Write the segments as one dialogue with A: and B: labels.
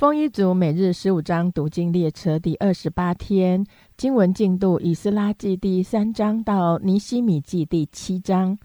A: 丰一族每日十五章读经列车第二十八天经文进度：以斯拉记第三章到尼西米记第七章。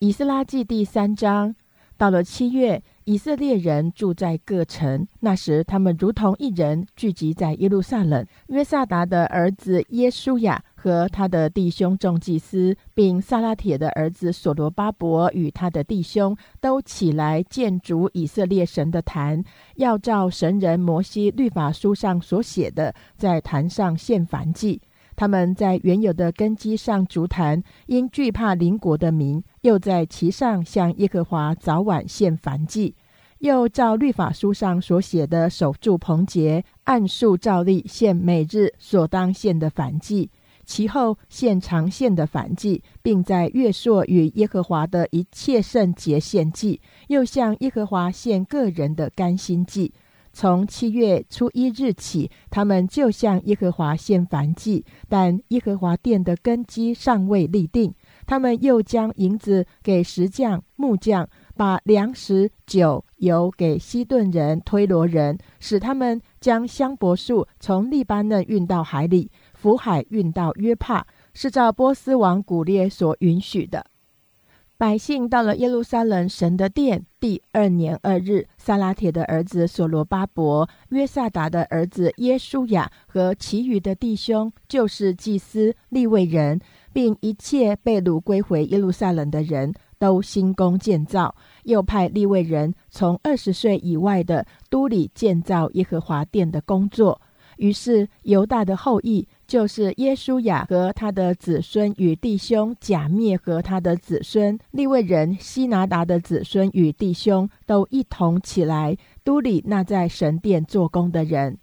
A: 以斯拉记第三章到了七月。以色列人住在各城，那时他们如同一人聚集在耶路撒冷。约萨达的儿子耶稣亚和他的弟兄众祭司，并萨拉铁的儿子所罗巴伯与他的弟兄，都起来建筑以色列神的坛，要照神人摩西律法书上所写的，在坛上献燔祭。他们在原有的根基上筑坛，因惧怕邻国的民，又在其上向耶和华早晚献燔祭，又照律法书上所写的守住棚节，按数照例献每日所当献的燔祭，其后献长献的燔祭，并在月朔与耶和华的一切圣节献祭，又向耶和华献个人的甘心祭。从七月初一日起，他们就向耶和华献燔祭，但耶和华殿的根基尚未立定。他们又将银子给石匠、木匠，把粮食、酒、油给西顿人、推罗人，使他们将香柏树从利巴嫩运到海里，福海运到约帕，是照波斯王古列所允许的。百姓到了耶路撒冷神的殿第二年二日，撒拉铁的儿子所罗巴伯、约萨达的儿子耶稣雅和其余的弟兄，就是祭司、立位人，并一切被掳归回耶路撒冷的人都兴工建造，又派立位人从二十岁以外的都里建造耶和华殿的工作。于是犹大的后裔。就是耶稣雅和他的子孙与弟兄假灭和他的子孙利未人希拿达的子孙与弟兄都一同起来，都里那在神殿做工的人，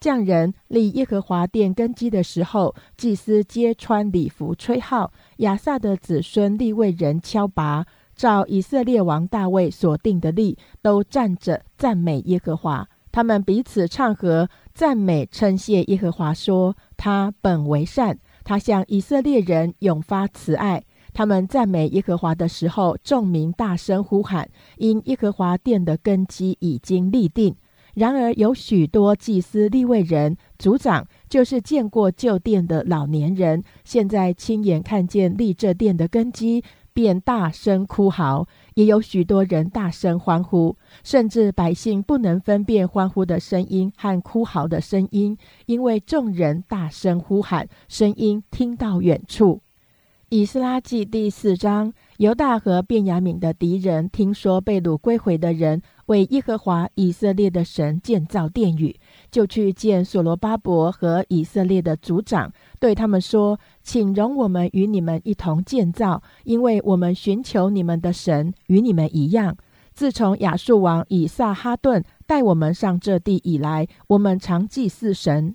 A: 匠人立耶和华殿根基的时候，祭司皆穿礼服吹号，亚萨的子孙利未人敲拔，照以色列王大卫所定的例，都站着赞美耶和华。他们彼此唱和，赞美称谢耶和华，说：“他本为善，他向以色列人永发慈爱。”他们赞美耶和华的时候，众民大声呼喊，因耶和华殿的根基已经立定。然而有许多祭司立位人、族长，就是见过旧殿的老年人，现在亲眼看见立这殿的根基。便大声哭嚎，也有许多人大声欢呼，甚至百姓不能分辨欢呼的声音和哭嚎的声音，因为众人大声呼喊，声音听到远处。以斯拉记第四章。犹大和便雅悯的敌人听说被掳归回的人为耶和华以色列的神建造殿宇，就去见所罗巴伯和以色列的族长，对他们说：“请容我们与你们一同建造，因为我们寻求你们的神与你们一样。自从亚述王以撒哈顿带我们上这地以来，我们常祭祀神。”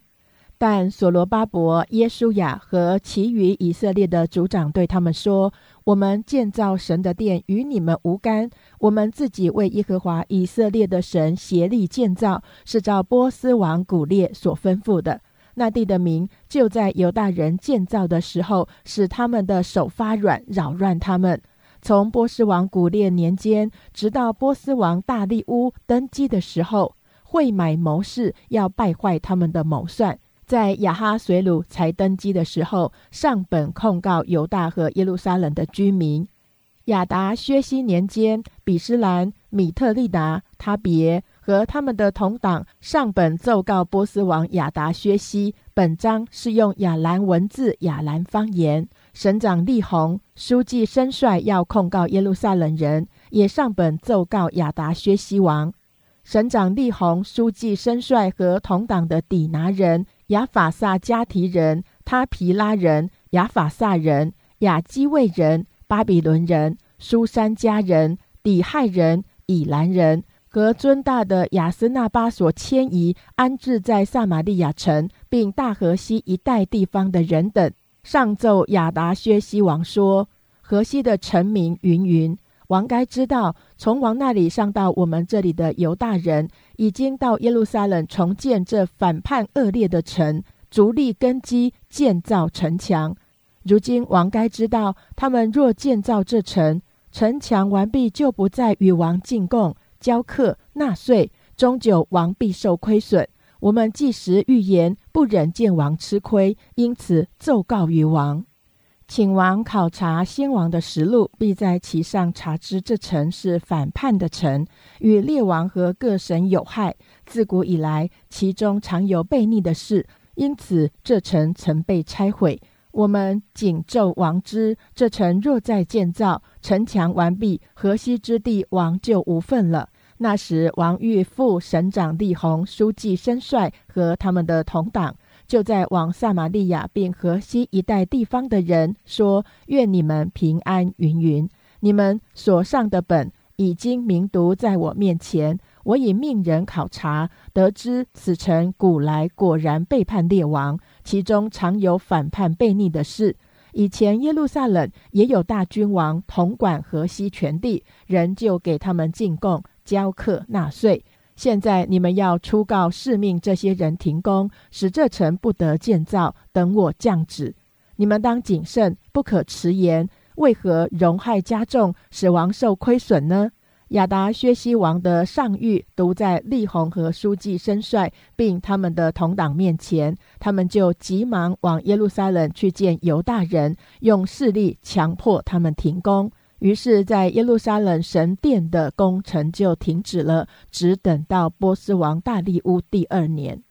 A: 但所罗巴伯、耶稣雅和其余以色列的族长对他们说：“我们建造神的殿与你们无干，我们自己为耶和华以色列的神协力建造，是照波斯王古列所吩咐的。那地的民就在犹大人建造的时候，使他们的手发软，扰乱他们。从波斯王古列年间，直到波斯王大利乌登基的时候，会买谋士要败坏他们的谋算。”在亚哈水鲁才登基的时候，上本控告犹大和耶路撒冷的居民。亚达薛西年间，比斯兰、米特利达、他别和他们的同党上本奏告波斯王亚达薛西。本章是用亚兰文字、亚兰方言。省长利宏、书记申帅要控告耶路撒冷人，也上本奏告亚达薛西王。省长利宏、书记申帅和同党的底拿人。亚法萨加提人、他皮拉人、亚法萨人、亚基卫人、巴比伦人、苏珊家人、底亥人、以兰人和尊大的亚斯纳巴所迁移安置在撒玛利亚城，并大河西一带地方的人等，上奏亚达薛西王说：“河西的臣民云云。”王该知道，从王那里上到我们这里的犹大人，已经到耶路撒冷重建这反叛恶劣的城，逐立根基，建造城墙。如今王该知道，他们若建造这城，城墙完毕，就不再与王进贡、交课、纳税，终究王必受亏损。我们即时预言，不忍见王吃亏，因此奏告于王，请王考察先王的实录，必在其上查知这城是反叛的城，与列王和各省有害。自古以来，其中常有悖逆的事，因此这城曾被拆毁。我们谨奏王之：这城若再建造，城墙完毕，河西之地，王就无份了。那时，王欲副省长立宏、书记申帅和他们的同党，就在往撒玛利亚并河西一带地方的人说：“愿你们平安。”云云，你们所上的本已经明读在我面前。我已命人考察，得知此城古来果然背叛列王，其中常有反叛悖逆的事。以前耶路撒冷也有大君王统管河西全地，人就给他们进贡。交课纳税。现在你们要出告示命，这些人停工，使这城不得建造，等我降旨。你们当谨慎，不可迟延。为何荣害加重，使王受亏损呢？亚达薛西王的上谕读在利宏和书记申帅，并他们的同党面前，他们就急忙往耶路撒冷去见犹大人，用势力强迫他们停工。于是，在耶路撒冷神殿的工程就停止了，只等到波斯王大利乌第二年。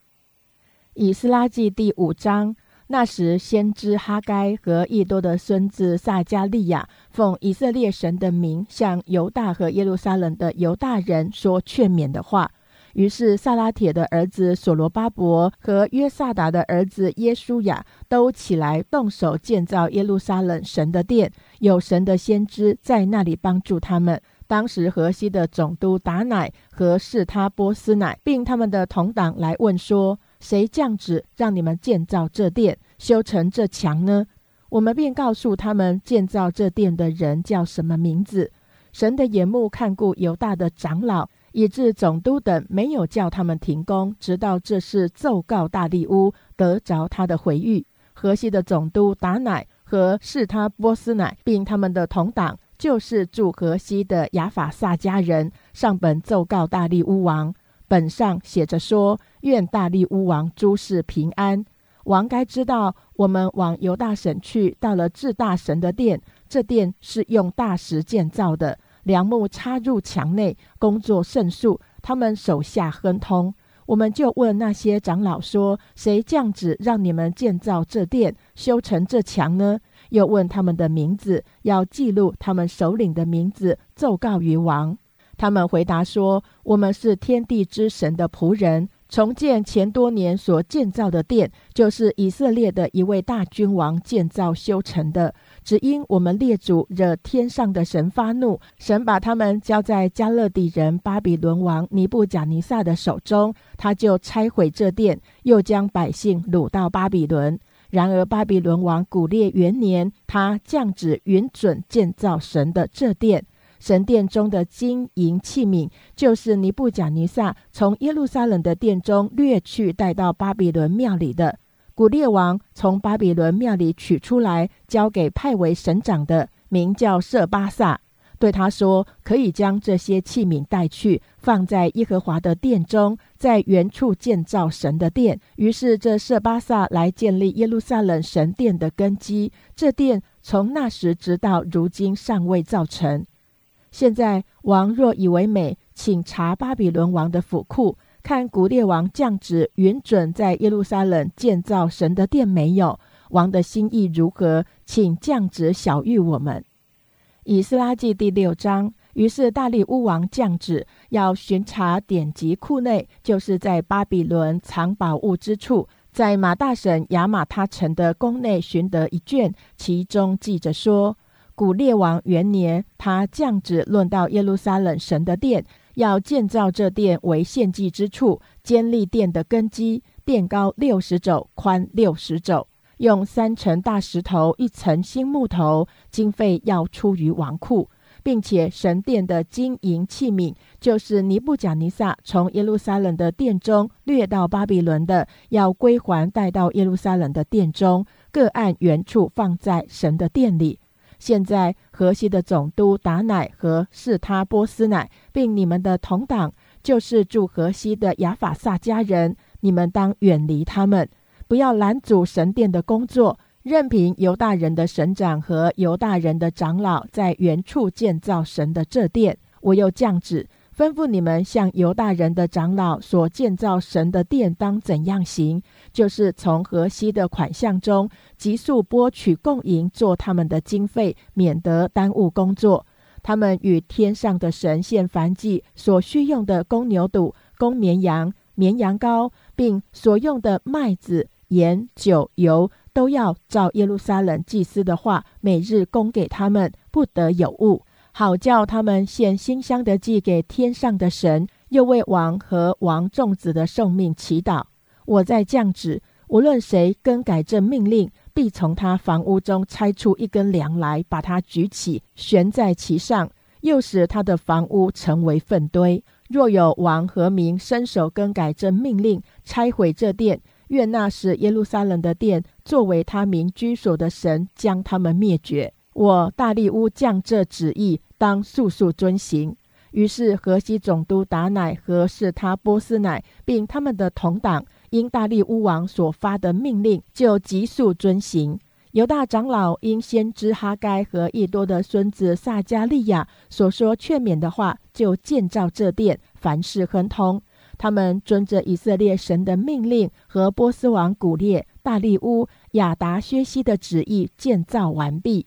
A: 以斯拉记第五章，那时先知哈该和易多的孙子撒加利亚，奉以色列神的名，向犹大和耶路撒冷的犹大人说劝勉的话。于是，萨拉铁的儿子所罗巴伯和约萨达的儿子耶稣雅都起来动手建造耶路撒冷神的殿，有神的先知在那里帮助他们。当时河西的总督达乃和士他波斯乃，并他们的同党来问说：“谁降旨让你们建造这殿、修成这墙呢？”我们便告诉他们，建造这殿的人叫什么名字。神的眼目看顾犹大的长老。以致总督等没有叫他们停工，直到这事奏告大利乌，得着他的回谕。河西的总督达乃和士他波斯乃，并他们的同党，就是住河西的亚法萨家人，上本奏告大利乌王。本上写着说：愿大利乌王诸事平安。王该知道，我们往犹大省去，到了至大神的殿，这殿是用大石建造的。梁木插入墙内，工作甚速。他们手下亨通。我们就问那些长老说：“谁降旨让你们建造这殿、修成这墙呢？”又问他们的名字，要记录他们首领的名字，奏告于王。他们回答说：“我们是天地之神的仆人。”重建前多年所建造的殿，就是以色列的一位大君王建造修成的。只因我们列祖惹天上的神发怒，神把他们交在加勒底人巴比伦王尼布贾尼撒的手中，他就拆毁这殿，又将百姓掳到巴比伦。然而巴比伦王古列元年，他降旨允准建造神的这殿。神殿中的金银器皿，就是尼布甲尼撒从耶路撒冷的殿中掠去，带到巴比伦庙里的。古列王从巴比伦庙里取出来，交给派为省长的，名叫舍巴萨，对他说：“可以将这些器皿带去，放在耶和华的殿中，在原处建造神的殿。”于是这舍巴萨来建立耶路撒冷神殿的根基。这殿从那时直到如今尚未造成。现在王若以为美，请查巴比伦王的府库，看古列王降旨允准在耶路撒冷建造神的殿没有？王的心意如何？请降旨晓谕我们。以斯拉记第六章。于是大力乌王降旨，要巡查典籍库内，就是在巴比伦藏宝物之处，在马大省亚马他城的宫内寻得一卷，其中记着说。古列王元年，他降旨论到耶路撒冷神的殿，要建造这殿为献祭之处，坚立殿的根基。殿高六十肘，宽六十肘，用三层大石头，一层新木头。经费要出于王库，并且神殿的金银器皿，就是尼布甲尼撒从耶路撒冷的殿中掠到巴比伦的，要归还带到耶路撒冷的殿中，各按原处放在神的殿里。现在河西的总督达乃和士他波斯乃，并你们的同党，就是住河西的亚法萨家人，你们当远离他们，不要拦阻神殿的工作，任凭犹大人的省长和犹大人的长老在原处建造神的这殿。我又降旨，吩咐你们向犹大人的长老所建造神的殿当怎样行，就是从河西的款项中急速拨取供银，做他们的经费，免得耽误工作。他们与天上的神献燔祭所需用的公牛犊、公绵羊、绵羊羔，并所用的麦子、盐、酒、油，都要照耶路撒冷祭司的话，每日供给他们，不得有误，好叫他们献馨香的祭给天上的神，又为王和王众子的寿命祈祷。我在降旨，无论谁更改这命令。必从他房屋中拆出一根梁来，把它举起，悬在其上，又使他的房屋成为粪堆。若有王和民伸手更改这命令，拆毁这殿，愿那时耶路撒冷的殿作为他民居所的神将他们灭绝。我大利乌将这旨意，当速速遵行。于是河西总督达乃和是他波斯乃，并他们的同党。因大利乌王所发的命令，就急速遵行。犹大长老因先知哈该和易多的孙子撒加利亚所说劝勉的话，就建造这殿，凡事亨通。他们遵着以色列神的命令和波斯王古列、大利乌、亚达薛西的旨意建造完毕。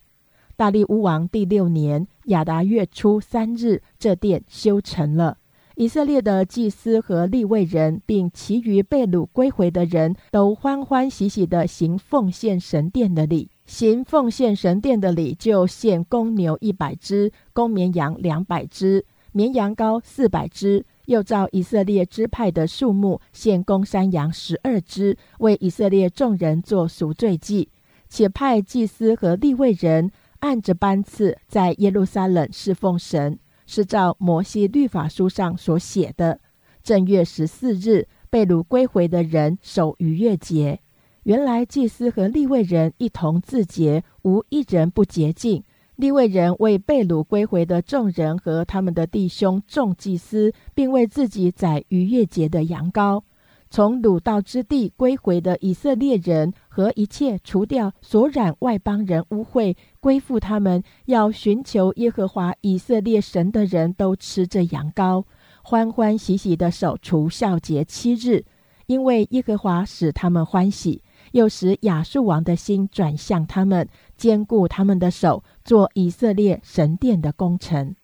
A: 大利乌王第六年亚达月初三日，这殿修成了。以色列的祭司和立位人，并其余被掳归回的人都欢欢喜喜地行奉献神殿的礼。行奉献神殿的礼，就献公牛一百只，公绵羊两百只，绵羊羔四百只。又照以色列支派的数目，献公山羊十二只，为以色列众人做赎罪祭。且派祭司和立位人按着班次，在耶路撒冷侍奉神。是照摩西律法书上所写的，正月十四日被掳归回的人守逾越节。原来祭司和立位人一同自洁，无一人不洁净。立位人为被掳归回的众人和他们的弟兄众祭司，并为自己宰逾越节的羊羔。从鲁道之地归回的以色列人和一切除掉所染外邦人污秽归附他们要寻求耶和华以色列神的人都吃这羊羔，欢欢喜喜的守除孝节七日，因为耶和华使他们欢喜，又使亚述王的心转向他们，坚固他们的手，做以色列神殿的工程。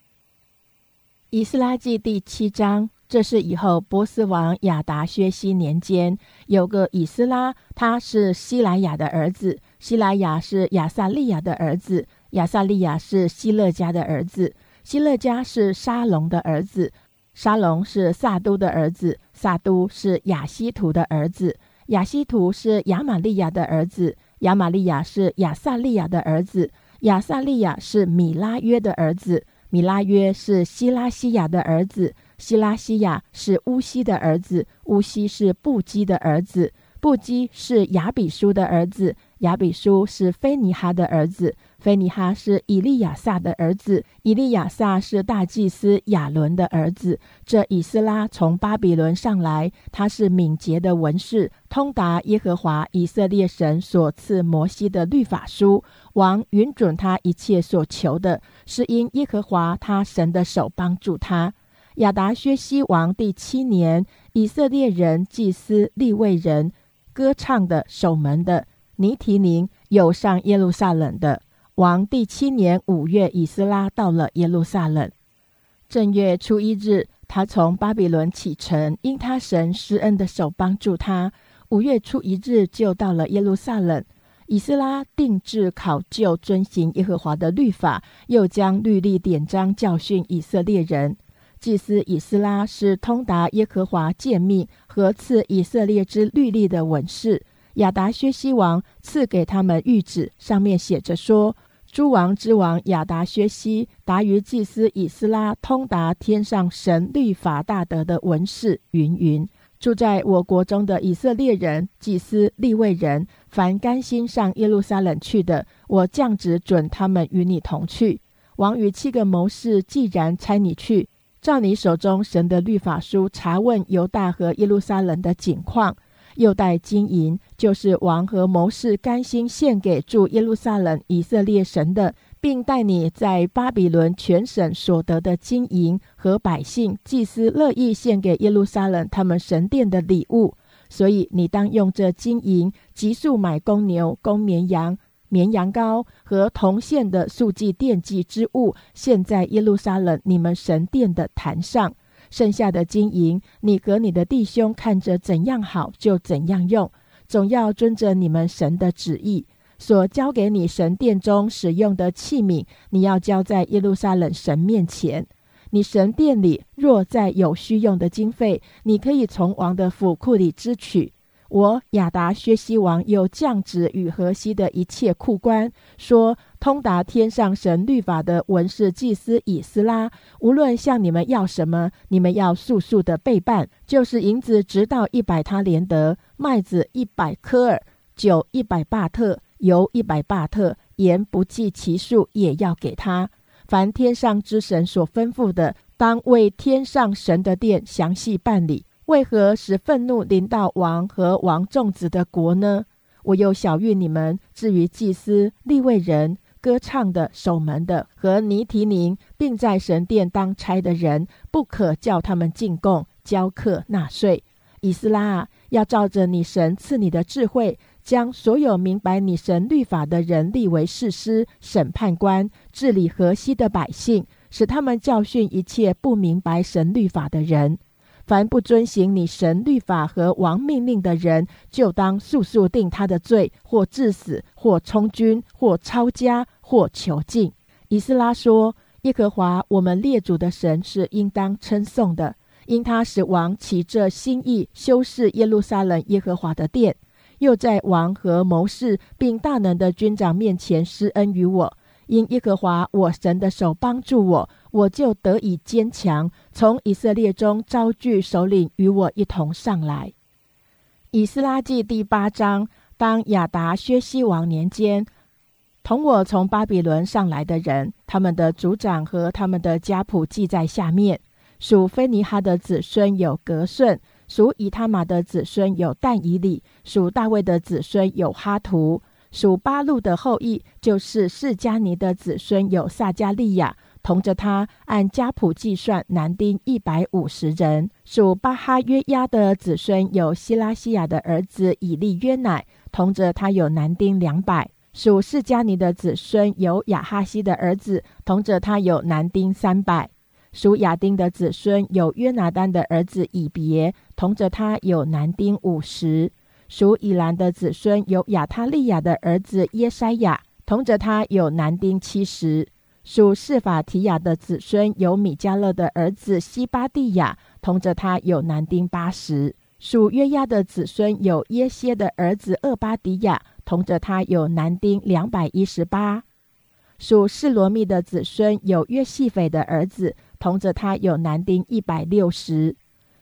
A: 以斯拉记第七章。这是以后波斯王亚达薛西年间，有个以斯拉，他是希莱亚的儿子，希莱亚是亚萨利亚的儿子，亚萨利亚是希勒家的儿子，希勒家是沙龙的儿子，沙龙是萨都的儿子，萨都是亚西图的儿子，亚西图是亚玛利亚的儿子，亚玛利亚是亚萨利亚的儿子，亚萨利亚是米拉约的儿子，米拉约是希拉西亚的儿子。希拉西亚是乌西的儿子，乌西是布基的儿子，布基是亚比书的儿子，亚比书是菲尼哈的儿子，菲尼哈是以利亚撒的儿子，以利亚撒是大祭司亚伦的儿子。这以斯拉从巴比伦上来，他是敏捷的文士，通达耶和华以色列神所赐摩西的律法书。王允准他一切所求的，是因耶和华他神的手帮助他。亚达薛西王第七年，以色列人祭司立位人歌唱的守门的尼提宁有上耶路撒冷的。王第七年五月，以斯拉到了耶路撒冷。正月初一日，他从巴比伦启程，因他神施恩的手帮助他。五月初一日就到了耶路撒冷。以斯拉定制考究遵行耶和华的律法，又将律例典章教训以色列人。祭司以斯拉是通达耶和华诫命和赐以色列之律例的文士。亚达薛西王赐给他们谕旨，上面写着说：“诸王之王亚达薛西达于祭司以斯拉通达天上神律法大德的文士云云。住在我国中的以色列人、祭司、立位人，凡甘心上耶路撒冷去的，我降旨准他们与你同去。王与七个谋士既然差你去。”照你手中神的律法书查问犹大和耶路撒冷的景况，又带金银，就是王和谋士甘心献给住耶路撒冷以色列神的。并带你在巴比伦全省所得的金银和百姓祭司乐意献给耶路撒冷他们神殿的礼物，所以你当用这金银急速买公牛、公绵羊、绵羊羔和铜线的素祭奠祭之物，献在耶路撒冷你们神殿的坛上。剩下的金银，你和你的弟兄看着怎样好就怎样用，总要遵着你们神的旨意。所交给你神殿中使用的器皿，你要交在耶路撒冷神面前。你神殿里若再有需用的经费，你可以从王的府库里支取。我亚达薛西王又降旨与河西的一切库官说：通达天上神律法的文士祭司以斯拉，无论向你们要什么，你们要速速的备办，就是银子直到一百他连德，麦子一百科尔，酒一百巴特。油一百巴特，盐不计其数也要给他。凡天上之神所吩咐的，当为天上神的殿详细办理。为何使愤怒临到王和王众子的国呢？我又小谕你们：至于祭司、立位人、歌唱的、守门的和尼提宁，并在神殿当差的人，不可叫他们进贡、交课、纳税。以斯拉要照着你神赐你的智慧。将所有明白你神律法的人立为士师、审判官，治理河西的百姓，使他们教训一切不明白神律法的人。凡不遵行你神律法和王命令的人，就当速速定他的罪，或致死，或充军，或抄家，或囚禁。以斯拉说：“耶和华我们列祖的神是应当称颂的，因他使王起这心意修饰耶路撒冷耶和华的殿。”又在王和谋士并大能的军长面前施恩于我，因耶和华我神的手帮助我，我就得以坚强。从以色列中招聚首领与我一同上来。以斯拉记第八章，当亚达薛西王年间，同我从巴比伦上来的人，他们的族长和他们的家谱记在下面。属菲尼哈的子孙有格顺。属以他玛的子孙有但以里，属大卫的子孙有哈图，属巴路的后裔就是释迦尼的子孙有撒加利亚，同着他按家谱计算男丁一百五十人。属巴哈约亚的子孙有希拉西亚的儿子以利约乃，同着他有男丁两百。属释迦尼的子孙有亚哈西的儿子，同着他有男丁三百。属亚丁的子孙有约拿丹的儿子以别，同着他有男丁五十；属以兰的子孙有亚他利亚的儿子耶筛亚，同着他有男丁七十；属释法提亚的子孙有米迦勒的儿子西巴蒂亚，同着他有男丁八十；属约亚的子孙有耶歇的儿子厄巴迪亚，同着他有男丁两百一十八；属示罗密的子孙有约细斐的儿子。同着他有男丁一百六十，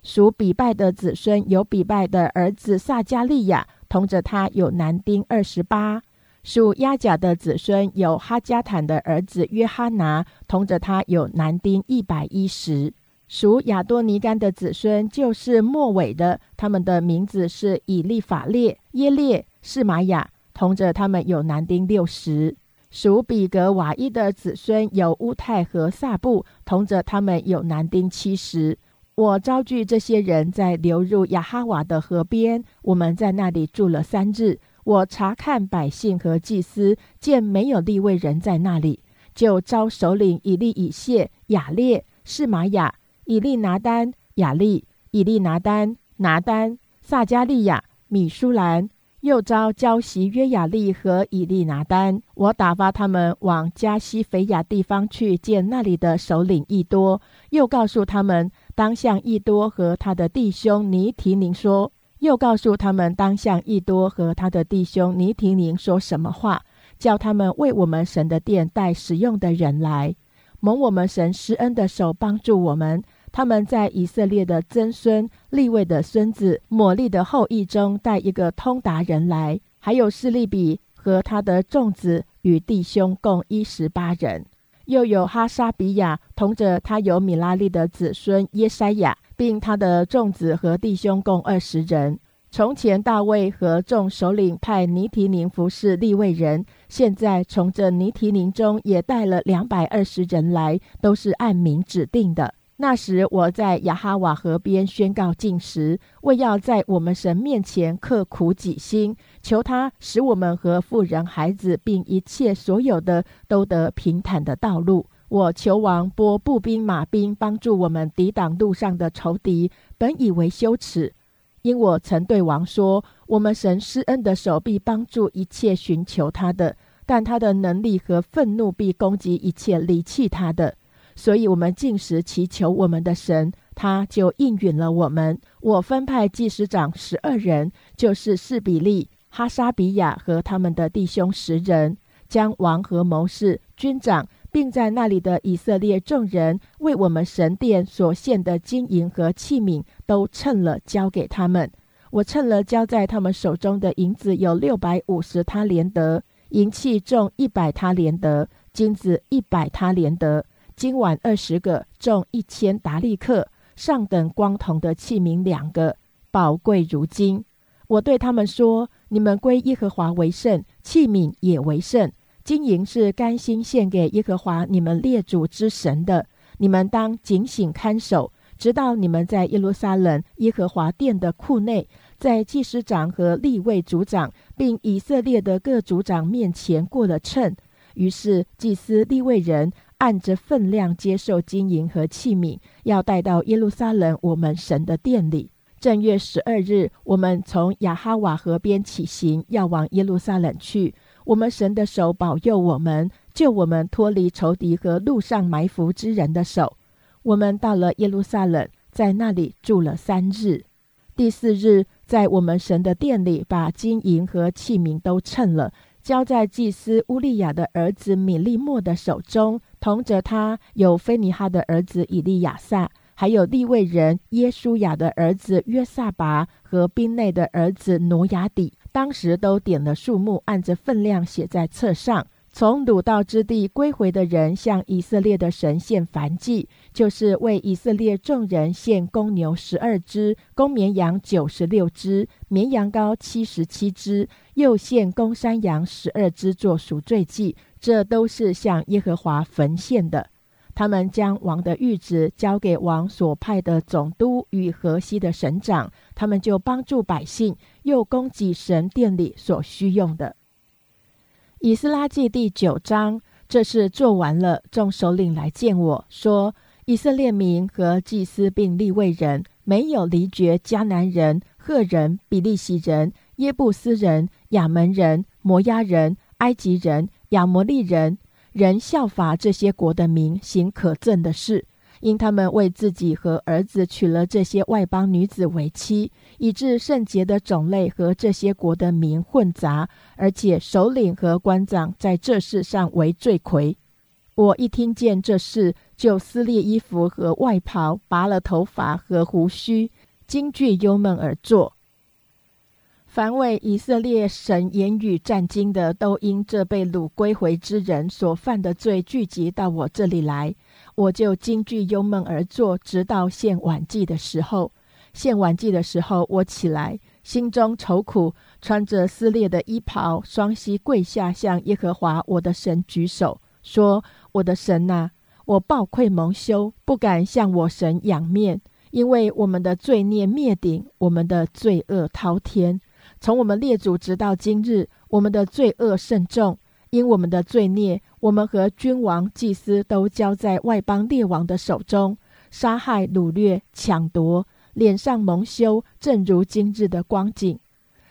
A: 属比拜的子孙有比拜的儿子撒加利亚，同着他有男丁二十八；属亚甲的子孙有哈加坦的儿子约哈拿，同着他有男丁一百一十；属亚多尼干的子孙就是末尾的，他们的名字是以利法列、耶列、士玛雅，同着他们有男丁六十。属比格瓦伊的子孙有乌泰和萨布，同着他们有男丁七十。我招聚这些人在流入亚哈瓦的河边，我们在那里住了三日。我查看百姓和祭司，见没有立位人在那里，就招首领以利以谢、雅列、士玛雅、以利拿丹、雅利、以利拿丹、拿丹、撒加利亚、米舒兰。又招交袭约雅利和以利拿丹，我打发他们往加西菲亚地方去见那里的首领易多，又告诉他们当向易多和他的弟兄尼提宁说，又告诉他们当向易多和他的弟兄尼提宁说什么话，叫他们为我们神的殿带使用的人来，蒙我们神施恩的手帮助我们。他们在以色列的曾孙利位的孙子抹利的后裔中带一个通达人来，还有示利比和他的众子与弟兄共一十八人。又有哈沙比亚同着他有米拉利的子孙耶筛亚，并他的众子和弟兄共二十人。从前大卫和众首领派尼提宁服侍利未人，现在从这尼提宁中也带了两百二十人来，都是按名指定的。那时我在亚哈瓦河边宣告禁食，为要在我们神面前刻苦己心，求他使我们和妇人、孩子，并一切所有的都得平坦的道路。我求王拨步兵、马兵，帮助我们抵挡路上的仇敌。本以为羞耻，因我曾对王说：我们神施恩的手臂帮助一切寻求他的，但他的能力和愤怒必攻击一切离弃他的。所以，我们进食祈求我们的神，他就应允了我们。我分派祭司长十二人，就是士比利、哈沙比亚和他们的弟兄十人，将王和谋士、军长，并在那里的以色列众人为我们神殿所献的金银和器皿，都称了交给他们。我称了交在他们手中的银子有六百五十他连德，银器重一百他连德，金子一百他连德。今晚二十个重一千达利克，上等光铜的器皿两个，宝贵如金。我对他们说：你们归耶和华为圣，器皿也为圣。金银是甘心献给耶和华你们列祖之神的。你们当警醒看守，直到你们在耶路撒冷耶和华殿的库内，在祭司长和立位族长，并以色列的各族长面前过了秤。于是祭司立位人。按着分量接受金银和器皿，要带到耶路撒冷我们神的殿里。正月十二日，我们从亚哈瓦河边起行，要往耶路撒冷去。我们神的手保佑我们，救我们脱离仇敌和路上埋伏之人的手。我们到了耶路撒冷，在那里住了三日。第四日，在我们神的殿里，把金银和器皿都称了。交在祭司乌利亚的儿子米利莫的手中，同着他有菲尼哈的儿子以利亚撒，还有利未人耶书亚的儿子约萨拔和宾内的儿子挪亚底，当时都点了数目，按着分量写在册上。从鲁道之地归回的人，向以色列的神献燔祭，就是为以色列众人献公牛十二只，公绵羊九十六只，绵羊羔七十七只，又献公山羊十二只做赎罪祭。这都是向耶和华焚献的。他们将王的谕旨交给王所派的总督与河西的省长，他们就帮助百姓，又供给神殿里所需用的。以斯拉记第九章，这是做完了。众首领来见我说：“以色列民和祭司并立位人，没有离绝迦南人、赫人、比利洗人、耶布斯人、亚门人、摩押人、埃及人、亚摩利人，人效法这些国的民，行可憎的事。”因他们为自己和儿子娶了这些外邦女子为妻，以致圣洁的种类和这些国的民混杂，而且首领和官长在这事上为罪魁。我一听见这事，就撕裂衣服和外袍，拔了头发和胡须，惊惧忧闷而坐。凡为以色列神言语战惊的，都因这被掳归回之人所犯的罪，聚集到我这里来。我就惊惧忧闷而坐，直到献晚祭的时候。献晚祭的时候，我起来，心中愁苦，穿着撕裂的衣袍，双膝跪下，向耶和华我的神举手，说：“我的神呐，我暴愧蒙羞，不敢向我神仰面，因为我们的罪孽灭顶，我们的罪恶滔天。从我们列祖直到今日，我们的罪恶甚重。”因我们的罪孽，我们和君王、祭司都交在外邦列王的手中，杀害、掳掠、抢夺，脸上蒙羞，正如今日的光景。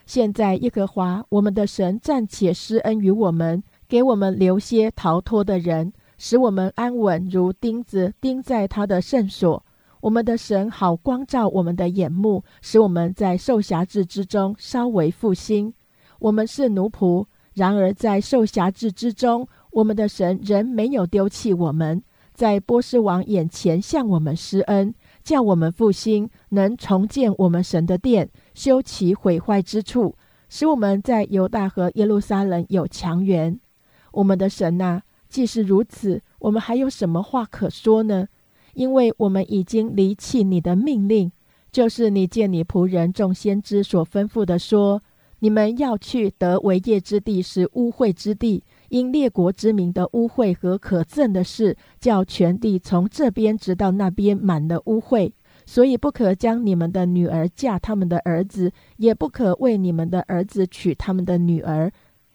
A: 现在耶和华我们的神暂且施恩于我们，给我们留些逃脱的人，使我们安稳如钉子钉在他的圣所。我们的神好光照我们的眼目，使我们在受辖制之中稍微复兴。我们是奴仆。然而，在受辖制之中，我们的神仍没有丢弃我们，在波斯王眼前向我们施恩，叫我们复兴，能重建我们神的殿，修其毁坏之处，使我们在犹大和耶路撒冷有强援。我们的神呐，既是如此，我们还有什么话可说呢？因为我们已经离弃你的命令，就是你见你仆人众先知所吩咐的，说你们要去得为业之地是污秽之地，因列国之民的污秽和可憎的事，叫全地从这边直到那边满了污秽。所以不可将你们的女儿嫁他们的儿子，也不可为你们的儿子娶他们的女儿，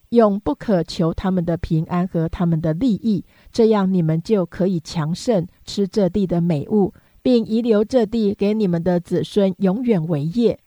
A: 永不可求他们的平安和他们的利益。这样你们就可以强盛，吃这地的美物，并遗留这地给你们的子孙永远为业。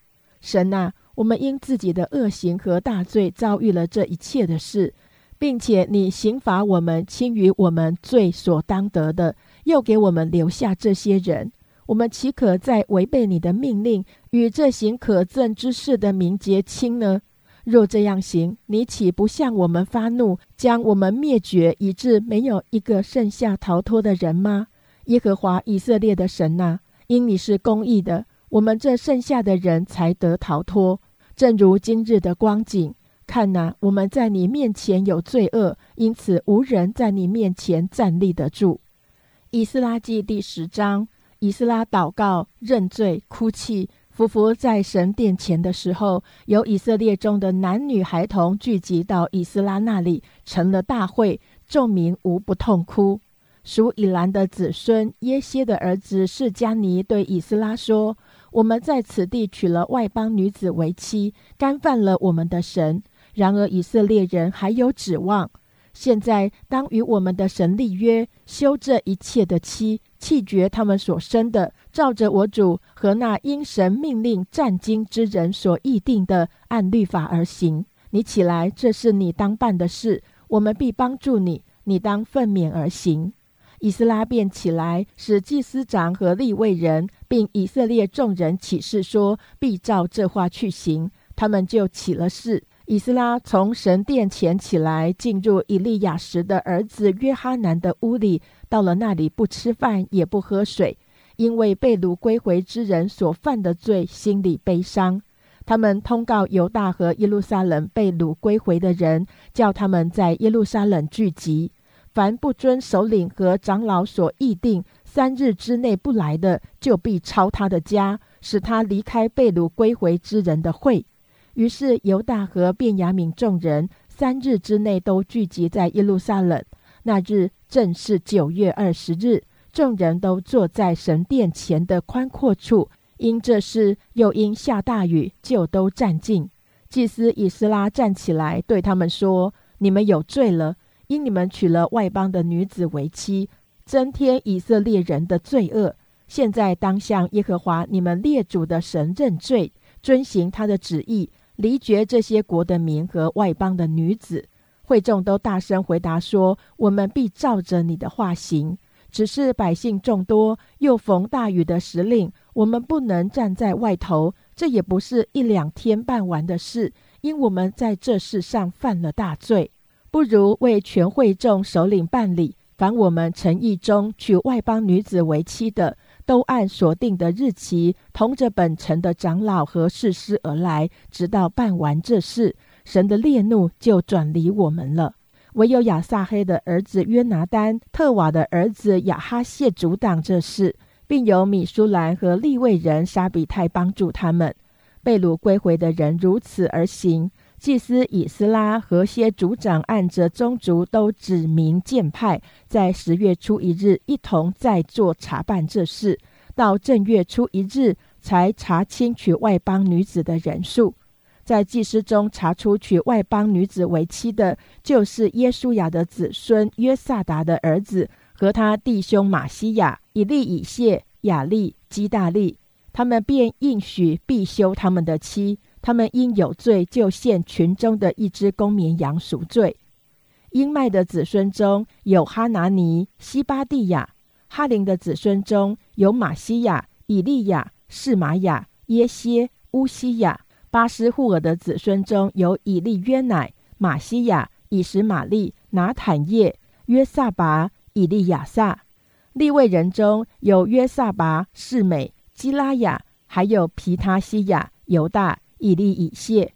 A: 神啊，我们因自己的恶行和大罪遭遇了这一切的事，并且你刑罚我们轻于我们罪所当得的，又给我们留下这些人。我们岂可在违背你的命令，与这行可憎之事的名结亲呢？若这样行，你岂不向我们发怒，将我们灭绝，以致没有一个剩下逃脱的人吗？耶和华以色列的神呐，因你是公义的，我们这剩下的人才得逃脱。正如今日的光景，看呐，我们在你面前有罪恶，因此无人在你面前站立得住。以斯拉记第十章。以斯拉祷告、认罪、哭泣，匍匐在神殿前的时候，有以色列中的男女孩童聚集到以斯拉那里，成了大会，众民无不痛哭。属以兰的子孙耶歇的儿子释迦尼对以斯拉说：“我们在此地娶了外邦女子为妻，干犯了我们的神。然而以色列人还有指望。现在当与我们的神立约，修这一切的妻。”弃绝他们所生的，照着我主和那因神命令战经之人所议定的，按律法而行。你起来，这是你当办的事，我们必帮助你。你当奋勉而行。以斯拉便起来，使祭司长和立位人，并以色列众人起誓说，必照这话去行。他们就起了誓。以斯拉从神殿前起来，进入以利亚时的儿子约哈南的屋里。到了那里，不吃饭，也不喝水，因为被掳归回之人所犯的罪，心里悲伤。他们通告犹大和耶路撒冷被掳归回的人，叫他们在耶路撒冷聚集。凡不遵首领和长老所议定三日之内不来的，就必抄他的家，使他离开被掳归回之人的会。于是犹大和便雅悯众人三日之内都聚集在耶路撒冷。那日正是九月二十日，众人都坐在神殿前的宽阔处，因这事又因下大雨，就都站尽。祭司以斯拉站起来，对他们说：“你们有罪了，因你们娶了外邦的女子为妻，增添以色列人的罪恶。现在当向耶和华你们列祖的神认罪，遵行他的旨意，离绝这些国的民和外邦的女子。”会众都大声回答说：“我们必照着你的话行。只是百姓众多，又逢大雨的时令，我们不能站在外头。这也不是一两天办完的事，因我们在这事上犯了大罪，不如为全会众首领办理。凡我们诚意中娶外邦女子为妻的，都按所定的日期，同着本城的长老和士师而来，直到办完这事。”神的烈怒就转离我们了。唯有亚撒黑的儿子约拿丹、特瓦的儿子亚哈谢阻挡这事，并有米舒兰和利未人沙比泰帮助他们。被掳归回的人如此而行。祭司以斯拉和些族长按着宗族都指明建派，在十月初一日一同在做查办这事。到正月初一日，才查清娶外邦女子的人数。在祭司中查出娶外邦女子为妻的，就是耶稣雅的子孙约萨达的儿子和他弟兄马西亚、以利以谢、雅利、基大利。他们便应许必休他们的妻。他们因有罪，就献群中的一只公绵羊赎罪。英麦的子孙中有哈拿尼、西巴蒂亚；哈林的子孙中有马西亚、以利亚、士玛雅、耶歇、乌西亚。巴斯户尔的子孙中有以利约乃、马西亚、以实玛利、拿坦叶、约萨拔、以利亚撒；立位人中有约萨拔、士美、基拉雅，还有皮他西亚、犹大、以利以谢；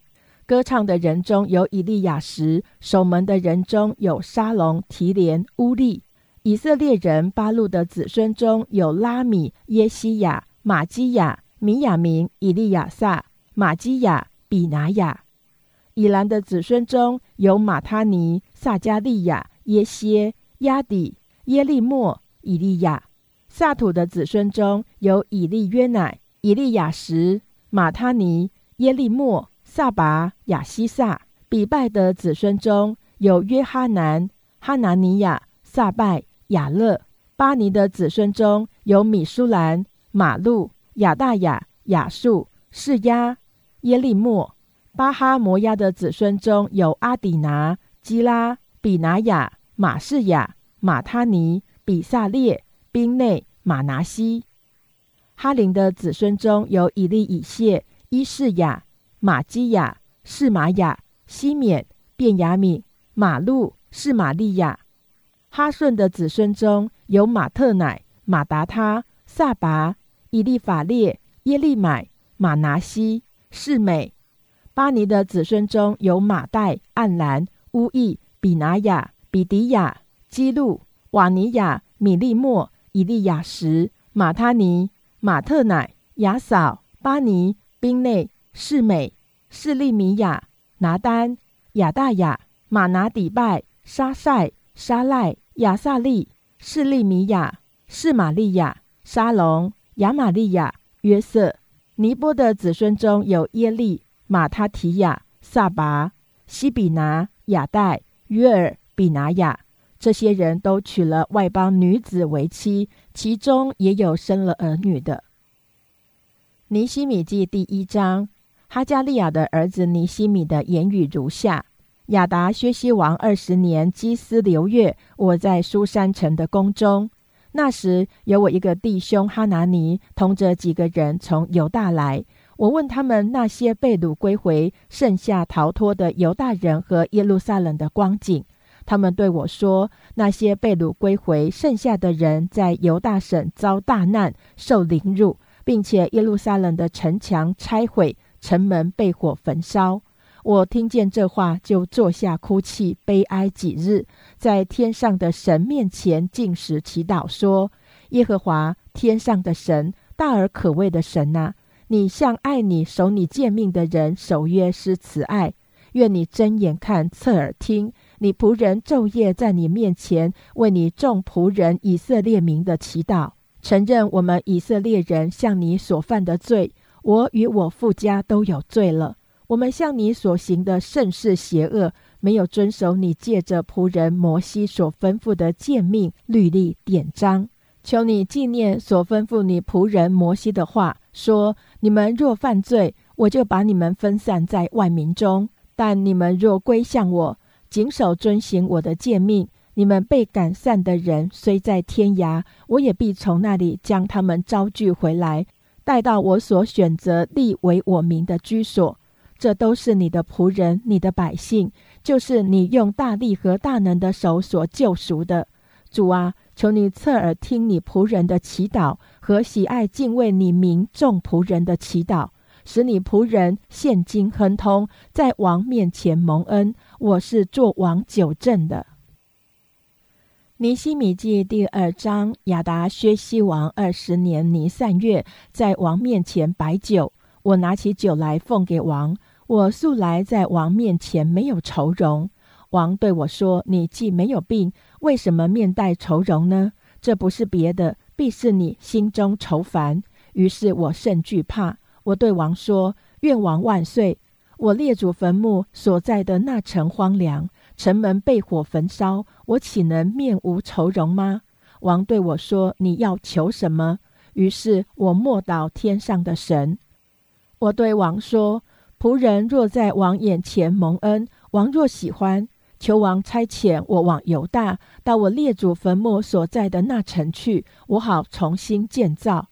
A: 歌唱的人中有以利亚什；守门的人中有沙龙、提连、乌利；以色列人八路的子孙中有拉米、耶西亚、玛基亚、米亚明、以利亚撒、玛基亚、比拿亚；以兰的子孙中有马他尼、撒加利亚、耶歇、亚底、耶利莫、以利亚；撒土的子孙中有以利约乃、以利亚什、马他尼、耶利莫、撒拔、亚西撒；比拜的子孙中有约哈南、哈拿尼亚、撒拜。雅勒。巴尼的子孙中有米舒兰、马路、亚大雅、亚述、士亚、耶利莫；巴哈摩亚的子孙中有阿底拿、基拉、比拿雅、马士雅、马他尼、比萨列、宾内、马拿西；哈林的子孙中有以利以谢、伊士雅、马基亚、士玛雅、西缅、便雅米、马路、士玛利亚。哈顺的子孙中有马特乃、马达他、萨拔、以利法列、耶利买、马拿西、士美；巴尼的子孙中有马代、暗兰、乌意、比拿雅、比迪亚、基路、瓦尼亚、米利莫、以利亚什、马他尼、马特乃、雅扫、巴尼、宾内、士美、士利米亚、拿丹、亚大雅、马拿底拜、沙塞。沙赖、亚萨利、士利米亚、士玛利亚、沙龙、亚玛利亚、约瑟、尼波的子孙中有耶利、马他提亚、萨拔、西比拿、亚代、约尔、比拿雅。这些人都娶了外邦女子为妻，其中也有生了儿女的。尼西米记第一章，哈加利亚的儿子尼西米的言语如下。亚达薛西王二十年，基斯流月，我在苏山城的宫中。那时有我一个弟兄哈拿尼，同着几个人从犹大来。我问他们那些被掳归回、剩下逃脱的犹大人和耶路撒冷的光景。他们对我说：那些被掳归回、剩下的人在犹大省遭大难，受凌辱，并且耶路撒冷的城墙拆毁，城门被火焚烧。我听见这话，就坐下哭泣悲哀几日，在天上的神面前进食祈祷，说：“耶和华天上的神，大而可畏的神呐，你向爱你、守你诫命的人守约施慈爱。愿你睁眼看，侧耳听，你仆人昼夜在你面前为你众仆人以色列民的祈祷，承认我们以色列人向你所犯的罪，我与我父家都有罪了。”我们向你所行的甚是邪恶，没有遵守你借着仆人摩西所吩咐的诫命、律例、典章。求你纪念所吩咐你仆人摩西的话，说：你们若犯罪，我就把你们分散在万民中；但你们若归向我，谨守遵行我的诫命，你们被赶散的人虽在天涯，我也必从那里将他们招聚回来，带到我所选择立为我名的居所。这都是你的仆人，你的百姓，就是你用大力和大能的手所救赎的。主啊，求你侧耳听你仆人的祈祷和喜爱敬畏你民众仆人的祈祷，使你仆人现今亨通，在王面前蒙恩。我是做王九正的。尼西米记第二章，亚达薛西王二十年尼散月，在王面前摆酒，我拿起酒来奉给王。我素来在王面前没有愁容。王对我说：“你既没有病，为什么面带愁容呢？这不是别的，必是你心中愁烦。”于是我甚惧怕。我对王说：“愿王万岁！我列祖坟墓所在的那城荒凉，城门被火焚烧，我岂能面无愁容吗？”王对我说：“你要求什么？”于是我默祷天上的神。我对王说。仆人若在王眼前蒙恩，王若喜欢，求王差遣我往犹大，到我列祖坟墓所在的那城去，我好重新建造。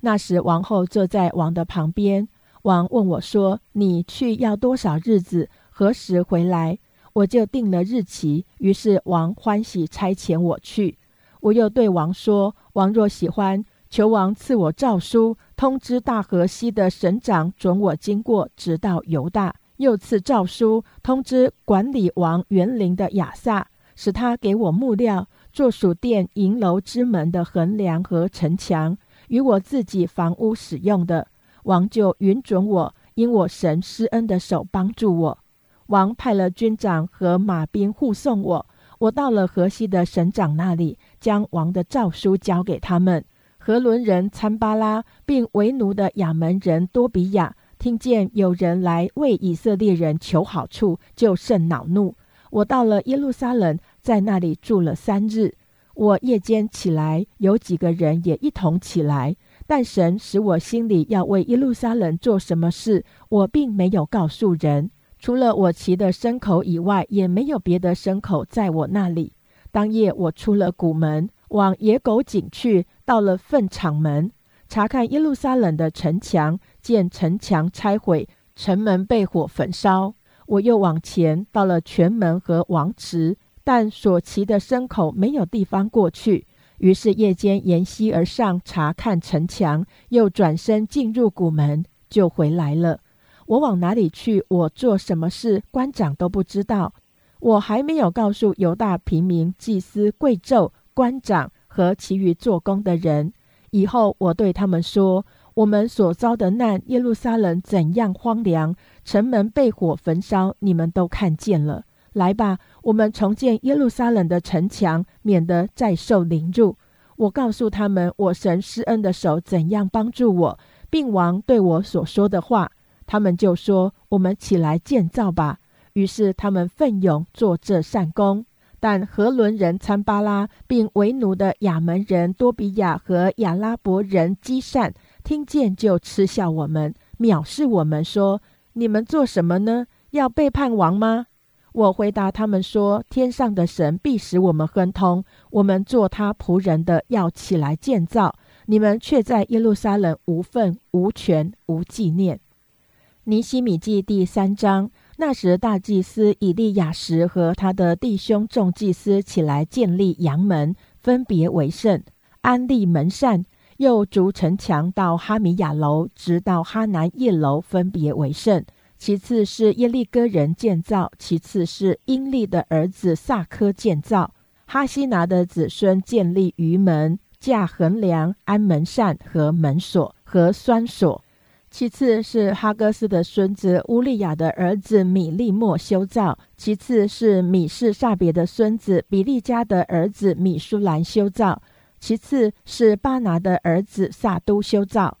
A: 那时王后坐在王的旁边，王问我说：“你去要多少日子？何时回来？”我就定了日期。于是王欢喜差遣我去。我又对王说：“王若喜欢。”求王赐我诏书，通知大河西的省长准我经过，直到犹大；又赐诏书，通知管理王园林的亚萨，使他给我木料，做属殿银楼之门的横梁和城墙，与我自己房屋使用的。王就允准我，因我神施恩的手帮助我。王派了军长和马兵护送我。我到了河西的省长那里，将王的诏书交给他们。河伦人参巴拉，并为奴的亚门人多比亚，听见有人来为以色列人求好处，就甚恼怒。我到了耶路撒冷，在那里住了三日。我夜间起来，有几个人也一同起来，但神使我心里要为耶路撒冷做什么事，我并没有告诉人。除了我骑的牲口以外，也没有别的牲口在我那里。当夜，我出了谷门，往野狗井去，到了粪场门，查看耶路撒冷的城墙，见城墙拆毁，城门被火焚烧。我又往前，到了泉门和王池，但所骑的牲口没有地方过去。于是夜间沿溪而上，查看城墙，又转身进入谷门，就回来了。我往哪里去？我做什么事？官长都不知道。我还没有告诉犹大平民、祭司、贵胄、官长和其余做工的人。以后我对他们说：我们所遭的难，耶路撒冷怎样荒凉，城门被火焚烧，你们都看见了。来吧，我们重建耶路撒冷的城墙，免得再受凌辱。我告诉他们，我神施恩的手怎样帮助我，并王对我所说的话。他们就说：“我们起来建造吧。”于是他们奋勇做这善功。但和伦人参巴拉，并为奴的亚门人多比亚和亚拉伯人基善，听见就嗤笑我们，藐视我们，说：“你们做什么呢？要背叛王吗？”我回答他们说：“天上的神必使我们亨通。我们做他仆人的，要起来建造。你们却在耶路撒冷无份、无权、无纪念。”尼西米记第三章，那时大祭司以利亚什和他的弟兄众祭司起来建立阳门，分别为圣，安立门扇，又筑城墙到哈米亚楼，直到哈南叶楼，分别为圣。其次是耶利哥人建造，其次是英利的儿子萨科建造，哈西拿的子孙建立鱼门、架横梁、安门扇和门锁和栓锁。其次是哈戈斯的孙子乌利亚的儿子米利莫修造；其次是米士萨别的孙子比利加的儿子米舒兰修造；其次是巴拿的儿子萨都修造；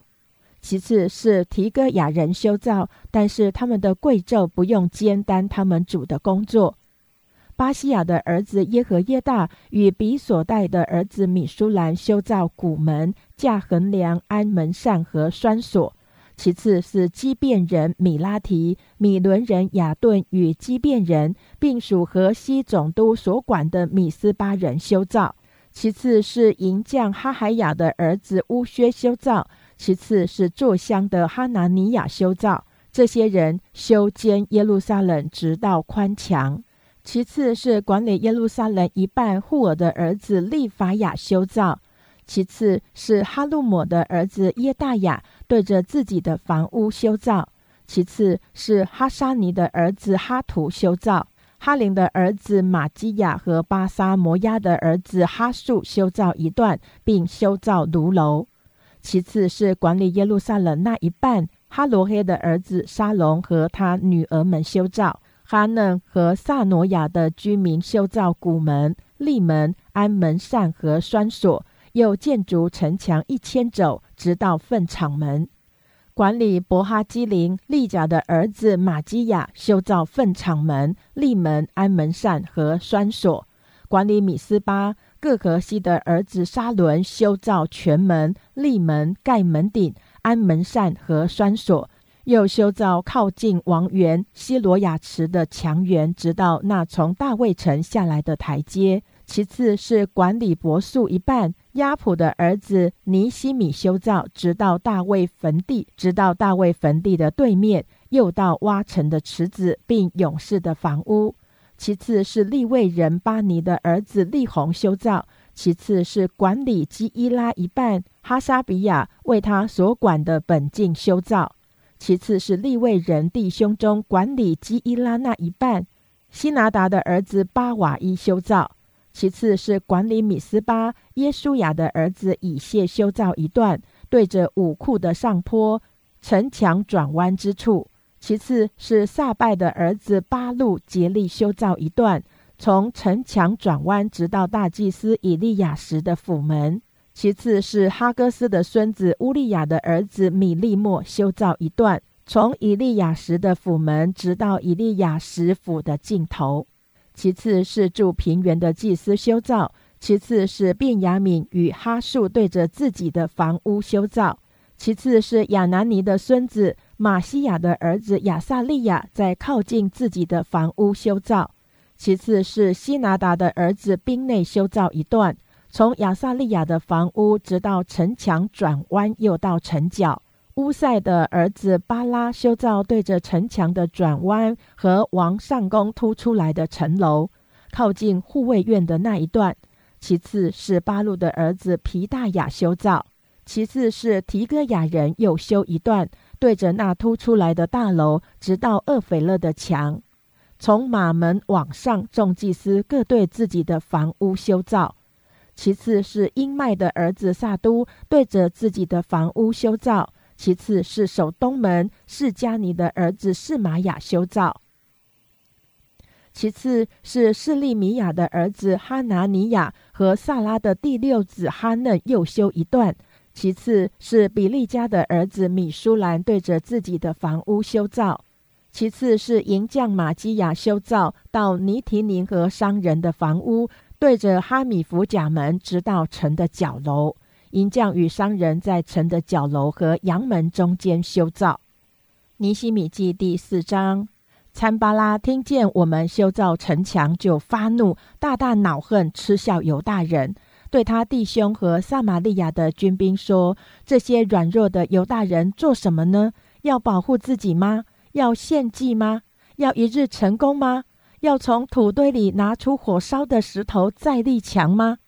A: 其次是提戈雅人修造。但是他们的贵胄不用肩担他们主的工作。巴西亚的儿子耶和耶大与比所带的儿子米舒兰修造古门、架横梁、安门扇和栓锁。其次是基变人米拉提、米伦人雅顿与基变人，并属河西总督所管的米斯巴人修造；其次是银匠哈海雅的儿子乌薛修造；其次是做香的哈拿尼亚修造。这些人修建耶路撒冷，直到宽墙；其次是管理耶路撒冷一半户尔的儿子利法亚修造。其次是哈路姆的儿子耶大雅对着自己的房屋修造；其次是哈沙尼的儿子哈图修造；哈林的儿子马基亚和巴沙摩亚的儿子哈树修造一段，并修造炉楼；其次是管理耶路撒冷那一半哈罗黑的儿子沙龙和他女儿们修造；哈嫩和萨诺亚的居民修造古门、立门、安门扇和栓锁。又建筑城墙一千肘，直到粪场门。管理伯哈基林利甲的儿子马基亚修造粪场门、立门、安门扇和栓锁。管理米斯巴各河西的儿子沙伦修造全门、立门、盖门顶、安门扇和栓锁。又修造靠近王园西罗亚池的墙垣，直到那从大卫城下来的台阶。其次是管理柏树一半，亚普的儿子尼西米修造，直到大卫坟地，直到大卫坟地的对面，又到挖成的池子，并勇士的房屋。其次是利未人巴尼的儿子利宏修造。其次是管理基伊拉一半，哈沙比亚为他所管的本境修造。其次是利未人弟兄中管理基伊拉那一半，希拿达的儿子巴瓦伊修造。其次是管理米斯巴耶稣雅的儿子以谢修造一段，对着武库的上坡城墙转弯之处；其次是撒拜的儿子巴路竭力修造一段，从城墙转弯直到大祭司以利亚时的府门；其次是哈哥斯的孙子乌利亚的儿子米利莫修造一段，从以利亚时的府门直到以利亚时府的尽头。其次是住平原的祭司修造，其次是便雅敏与哈树对着自己的房屋修造，其次是亚南尼的孙子马西亚的儿子亚萨利亚在靠近自己的房屋修造，其次是西拿达的儿子宾内修造一段，从亚萨利亚的房屋直到城墙转弯，又到城角。乌塞的儿子巴拉修造对着城墙的转弯和王上宫突出来的城楼，靠近护卫院的那一段。其次是巴路的儿子皮大雅修造，其次是提戈雅人又修一段，对着那突出来的大楼，直到厄斐勒的墙。从马门往上，众祭司各对自己的房屋修造。其次是英麦的儿子萨都对着自己的房屋修造。其次是守东门释迦尼的儿子释玛雅修造；其次是示利米亚的儿子哈拿尼亚和萨拉的第六子哈嫩又修一段；其次是比利家的儿子米舒兰对着自己的房屋修造；其次是银匠马基亚修造到尼提宁和商人的房屋，对着哈米弗甲门，直到城的角楼。银匠与商人在城的角楼和阳门中间修造。尼西米记第四章，参巴拉听见我们修造城墙，就发怒，大大恼恨，嗤笑犹大人，对他弟兄和撒玛利亚的军兵说：“这些软弱的犹大人做什么呢？要保护自己吗？要献祭吗？要一日成功吗？要从土堆里拿出火烧的石头再立墙吗？”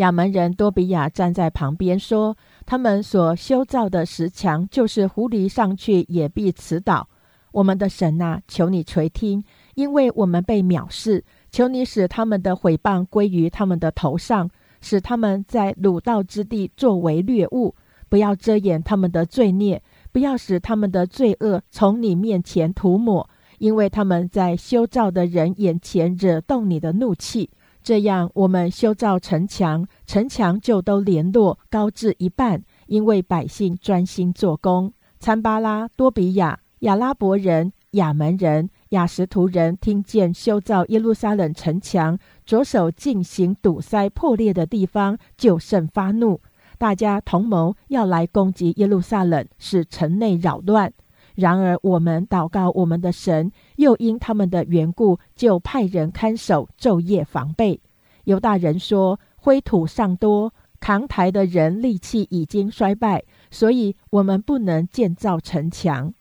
A: 亚门人多比亚站在旁边说：“他们所修造的石墙，就是狐狸上去也必辞倒。我们的神呐，求你垂听，因为我们被藐视。求你使他们的毁谤归于他们的头上，使他们在鲁道之地作为掠物。不要遮掩他们的罪孽，不要使他们的罪恶从你面前涂抹，因为他们在修造的人眼前惹动你的怒气。”这样，我们修造城墙，城墙就都联络高至一半，因为百姓专心做工。参巴拉、多比亚、亚拉伯人、亚门人、亚什图人听见修造耶路撒冷城墙，着手进行堵塞破裂的地方，就甚发怒，大家同谋要来攻击耶路撒冷，使城内扰乱。然而，我们祷告我们的神，又因他们的缘故，就派人看守，昼夜防备。犹大人说：“灰土尚多，扛台的人力气已经衰败，所以我们不能建造城墙。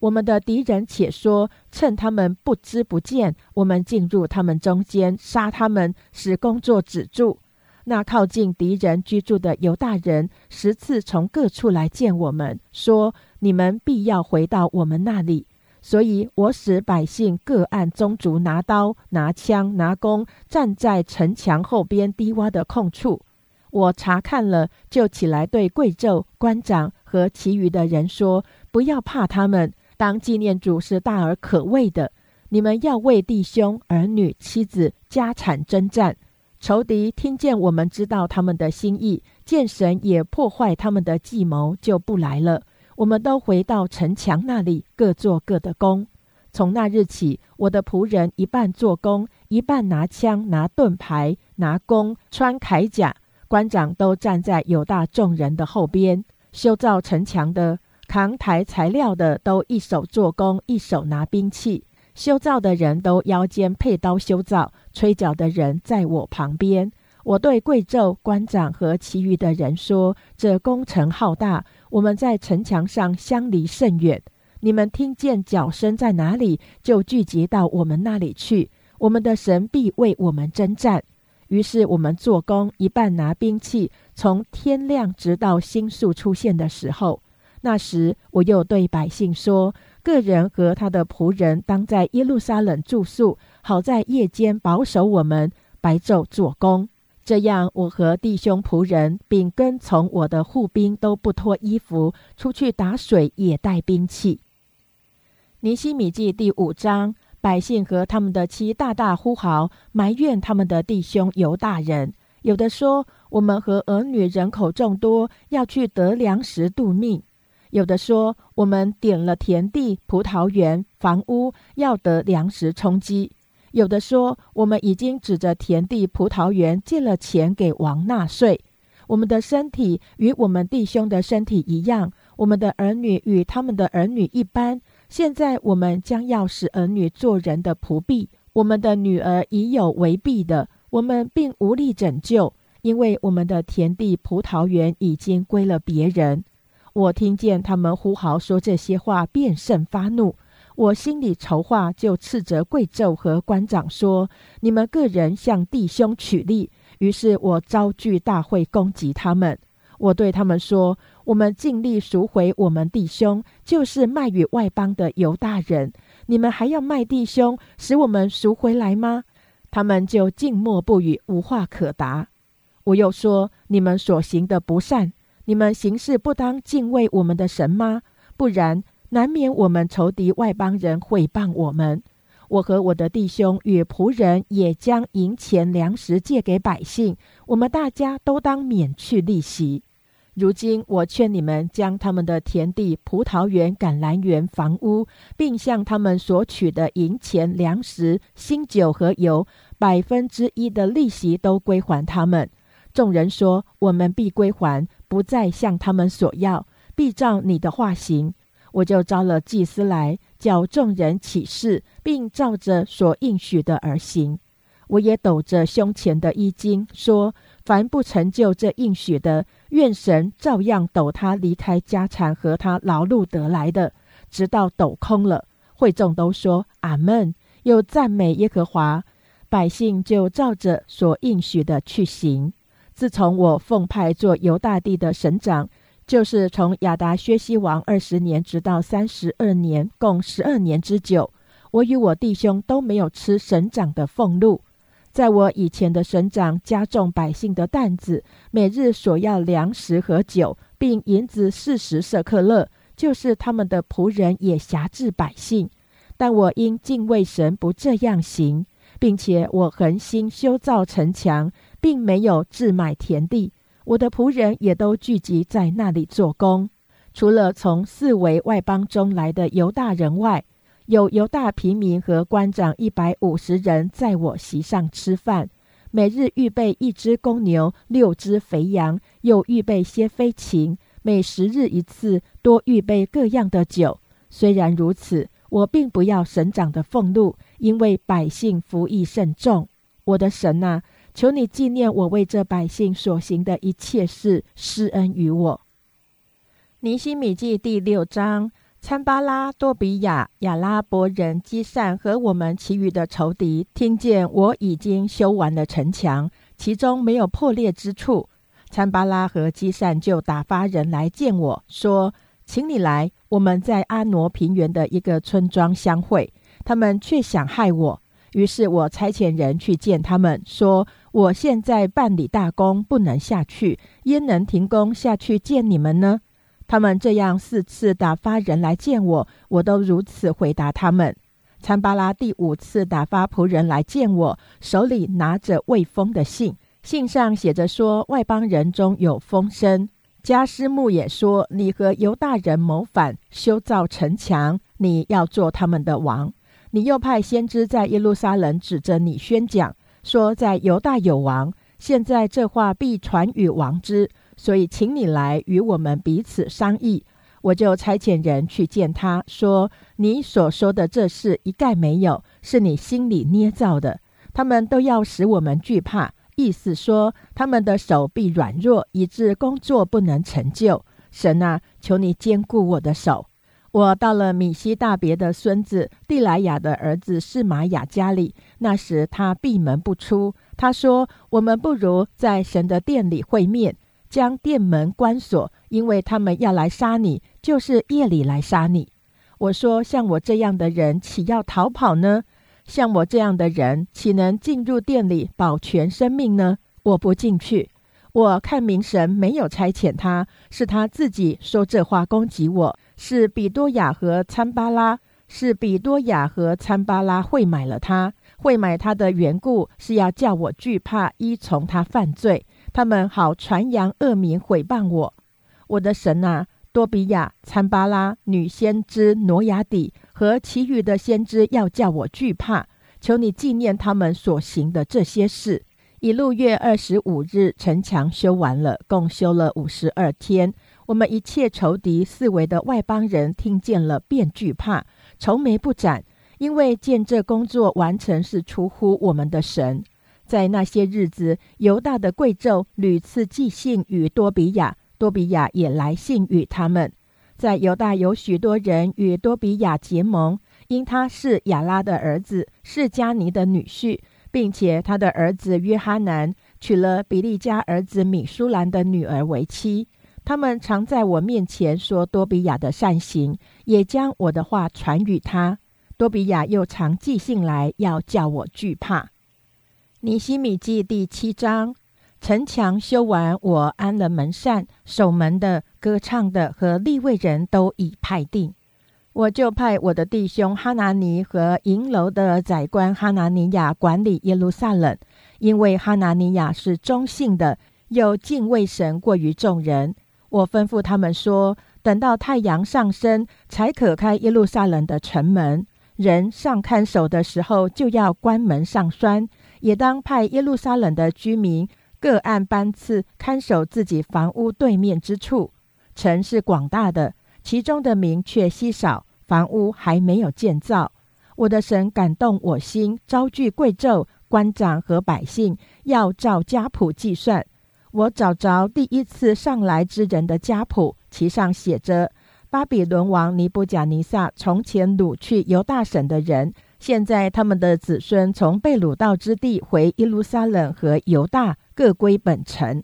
A: 我们的敌人且说，趁他们不知不见，我们进入他们中间，杀他们，使工作止住。那靠近敌人居住的犹大人，十次从各处来见我们，说。”你们必要回到我们那里，所以我使百姓各按宗族拿刀、拿枪、拿弓，站在城墙后边低洼的空处。我查看了，就起来对贵胄、官长和其余的人说：“不要怕他们，当纪念主是大而可畏的。你们要为弟兄、儿女、妻子、家产征战。仇敌听见我们知道他们的心意，见神也破坏他们的计谋，就不来了。”我们都回到城墙那里，各做各的工。从那日起，我的仆人一半做工，一半拿枪、拿盾牌、拿弓、穿铠甲。官长都站在有大众人的后边。修造城墙的、扛抬材料的，都一手做工，一手拿兵器。修造的人都腰间佩刀修造，吹角的人在我旁边。我对贵胄、官长和其余的人说：“这工程浩大。”我们在城墙上相离甚远，你们听见脚声在哪里，就聚集到我们那里去。我们的神必为我们征战。于是我们做工，一半拿兵器，从天亮直到星宿出现的时候。那时我又对百姓说：个人和他的仆人当在耶路撒冷住宿，好在夜间保守我们，白昼做工。这样，我和弟兄仆人，并跟从我的护兵都不脱衣服，出去打水也带兵器。尼西米记第五章，百姓和他们的妻大大呼嚎，埋怨他们的弟兄犹大人。有的说：“我们和儿女人口众多，要去得粮食度命；有的说：我们点了田地、葡萄园、房屋，要得粮食充饥。”有的说，我们已经指着田地、葡萄园借了钱给王纳税。我们的身体与我们弟兄的身体一样，我们的儿女与他们的儿女一般。现在我们将要使儿女做人的仆婢，我们的女儿已有为婢的，我们并无力拯救，因为我们的田地、葡萄园已经归了别人。我听见他们呼号说这些话，便甚发怒。我心里筹划，就斥责贵胄和官长说：“你们个人向弟兄取利。”于是我招聚大会攻击他们。我对他们说：“我们尽力赎回我们弟兄，就是卖与外邦的犹大人。你们还要卖弟兄，使我们赎回来吗？”他们就静默不语，无话可答。我又说：“你们所行的不善，你们行事不当敬畏我们的神吗？不然。”难免我们仇敌外邦人毁谤我们。我和我的弟兄与仆人也将银钱粮食借给百姓，我们大家都当免去利息。如今我劝你们将他们的田地、葡萄园、橄榄园、房屋，并向他们索取的银钱粮食、新酒和油百分之一的利息都归还他们。众人说：“我们必归还，不再向他们索要，必照你的话行。”我就招了祭司来，叫众人起誓，并照着所应许的而行。我也抖着胸前的衣襟，说：凡不成就这应许的，愿神照样抖他离开家产和他劳碌得来的，直到抖空了。会众都说阿门，又赞美耶和华。百姓就照着所应许的去行。自从我奉派做犹大地的省长。就是从亚达薛西王二十年直到三十二年，共十二年之久，我与我弟兄都没有吃省长的俸禄。在我以前的省长加重百姓的担子，每日所要粮食和酒，并银子四十舍克勒，就是他们的仆人也辖制百姓。但我因敬畏神，不这样行，并且我恒心修造城墙，并没有置买田地。我的仆人也都聚集在那里做工，除了从四围外邦中来的犹大人外，有犹大平民和官长一百五十人在我席上吃饭，每日预备一只公牛、六只肥羊，又预备些飞禽，每十日一次，多预备各样的酒。虽然如此，我并不要省长的俸禄，因为百姓服役甚重。我的神啊！求你纪念我为这百姓所行的一切事，施恩于我。尼西米记第六章：参巴拉、多比亚、亚拉伯人基善和我们其余的仇敌，听见我已经修完了城墙，其中没有破裂之处。参巴拉和基善就打发人来见我说：“请你来，我们在阿挪平原的一个村庄相会。”他们却想害我。于是我差遣人去见他们，说：“我现在办理大功，不能下去，焉能停工下去见你们呢？”他们这样四次打发人来见我，我都如此回答他们。参巴拉第五次打发仆人来见我，手里拿着未封的信，信上写着说：“外邦人中有风声。”加斯木也说：“你和犹大人谋反，修造城墙，你要做他们的王。”你又派先知在耶路撒冷指着你宣讲，说在犹大有王。现在这话必传与王之，所以请你来与我们彼此商议。我就差遣人去见他，说你所说的这事一概没有，是你心里捏造的。他们都要使我们惧怕，意思说他们的手臂软弱，以致工作不能成就。神啊，求你坚固我的手。我到了米西大别的孙子蒂莱雅的儿子士玛雅家里，那时他闭门不出。他说：“我们不如在神的殿里会面，将殿门关锁，因为他们要来杀你，就是夜里来杀你。”我说：“像我这样的人，岂要逃跑呢？像我这样的人，岂能进入店里保全生命呢？我不进去。我看明神没有差遣他，是他自己说这话攻击我。是比多雅和参巴拉，是比多雅和参巴拉会买了他，会买他的缘故是要叫我惧怕，依从他犯罪。他们好传扬恶名，毁谤我。我的神啊，多比亚、参巴拉、女先知挪亚底和其余的先知，要叫我惧怕。求你纪念他们所行的这些事。一路月二十五日，城墙修完了，共修了五十二天。我们一切仇敌四围的外邦人听见了，便惧怕，愁眉不展，因为见这工作完成是出乎我们的神。在那些日子，犹大的贵胄屡次寄信与多比亚，多比亚也来信与他们。在犹大有许多人与多比亚结盟，因他是亚拉的儿子，是加尼的女婿。并且他的儿子约哈南娶了比利家儿子米舒兰的女儿为妻。他们常在我面前说多比亚的善行，也将我的话传与他。多比亚又常寄信来，要叫我惧怕。尼西米记第七章：城墙修完，我安了门扇，守门的、歌唱的和立位人都已派定。我就派我的弟兄哈拿尼和银楼的宰官哈拿尼亚管理耶路撒冷，因为哈拿尼亚是忠信的，又敬畏神过于众人。我吩咐他们说：等到太阳上升，才可开耶路撒冷的城门。人上看守的时候，就要关门上栓。也当派耶路撒冷的居民各按班次看守自己房屋对面之处。城是广大的，其中的民却稀少。房屋还没有建造，我的神感动我心，招聚贵胄、官长和百姓，要照家谱计算。我找着第一次上来之人的家谱，其上写着：巴比伦王尼布甲尼撒从前掳去犹大省的人，现在他们的子孙从被掳到之地回耶路撒冷和犹大，各归本城。